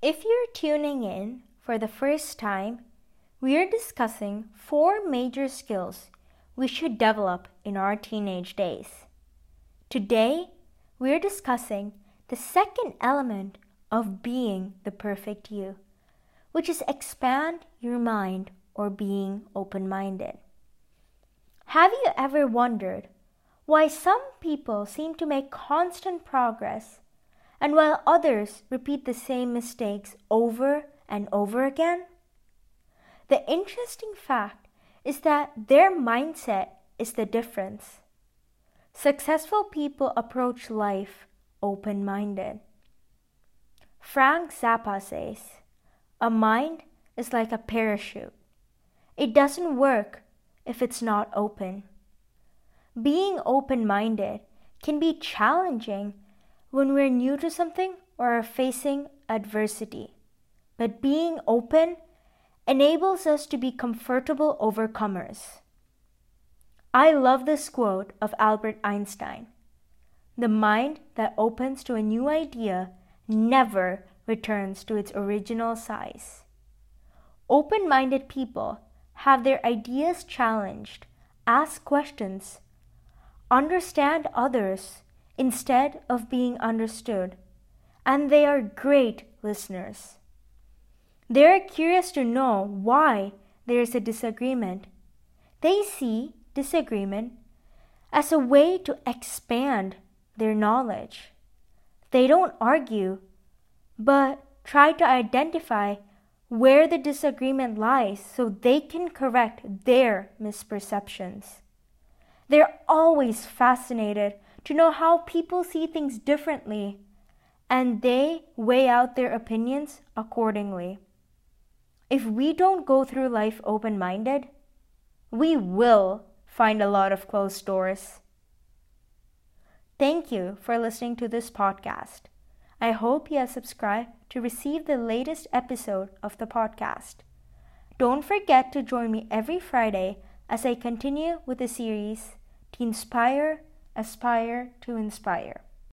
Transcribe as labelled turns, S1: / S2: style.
S1: If you're tuning in for the first time, we are discussing four major skills we should develop in our teenage days. Today, we are discussing the second element of being the perfect you, which is expand your mind or being open minded. Have you ever wondered why some people seem to make constant progress and while others repeat the same mistakes over and over again? The interesting fact is that their mindset is the difference. Successful people approach life open minded. Frank Zappa says, A mind is like a parachute. It doesn't work if it's not open. Being open minded can be challenging when we're new to something or are facing adversity. But being open enables us to be comfortable overcomers. I love this quote of Albert Einstein The mind that opens to a new idea never returns to its original size. Open minded people have their ideas challenged, ask questions, understand others instead of being understood, and they are great listeners. They are curious to know why there is a disagreement. They see disagreement as a way to expand their knowledge. They don't argue, but try to identify where the disagreement lies so they can correct their misperceptions. They're always fascinated to know how people see things differently, and they weigh out their opinions accordingly. If we don't go through life open minded, we will find a lot of closed doors. Thank you for listening to this podcast. I hope you have subscribed to receive the latest episode of the podcast. Don't forget to join me every Friday as I continue with the series To Inspire, Aspire to Inspire.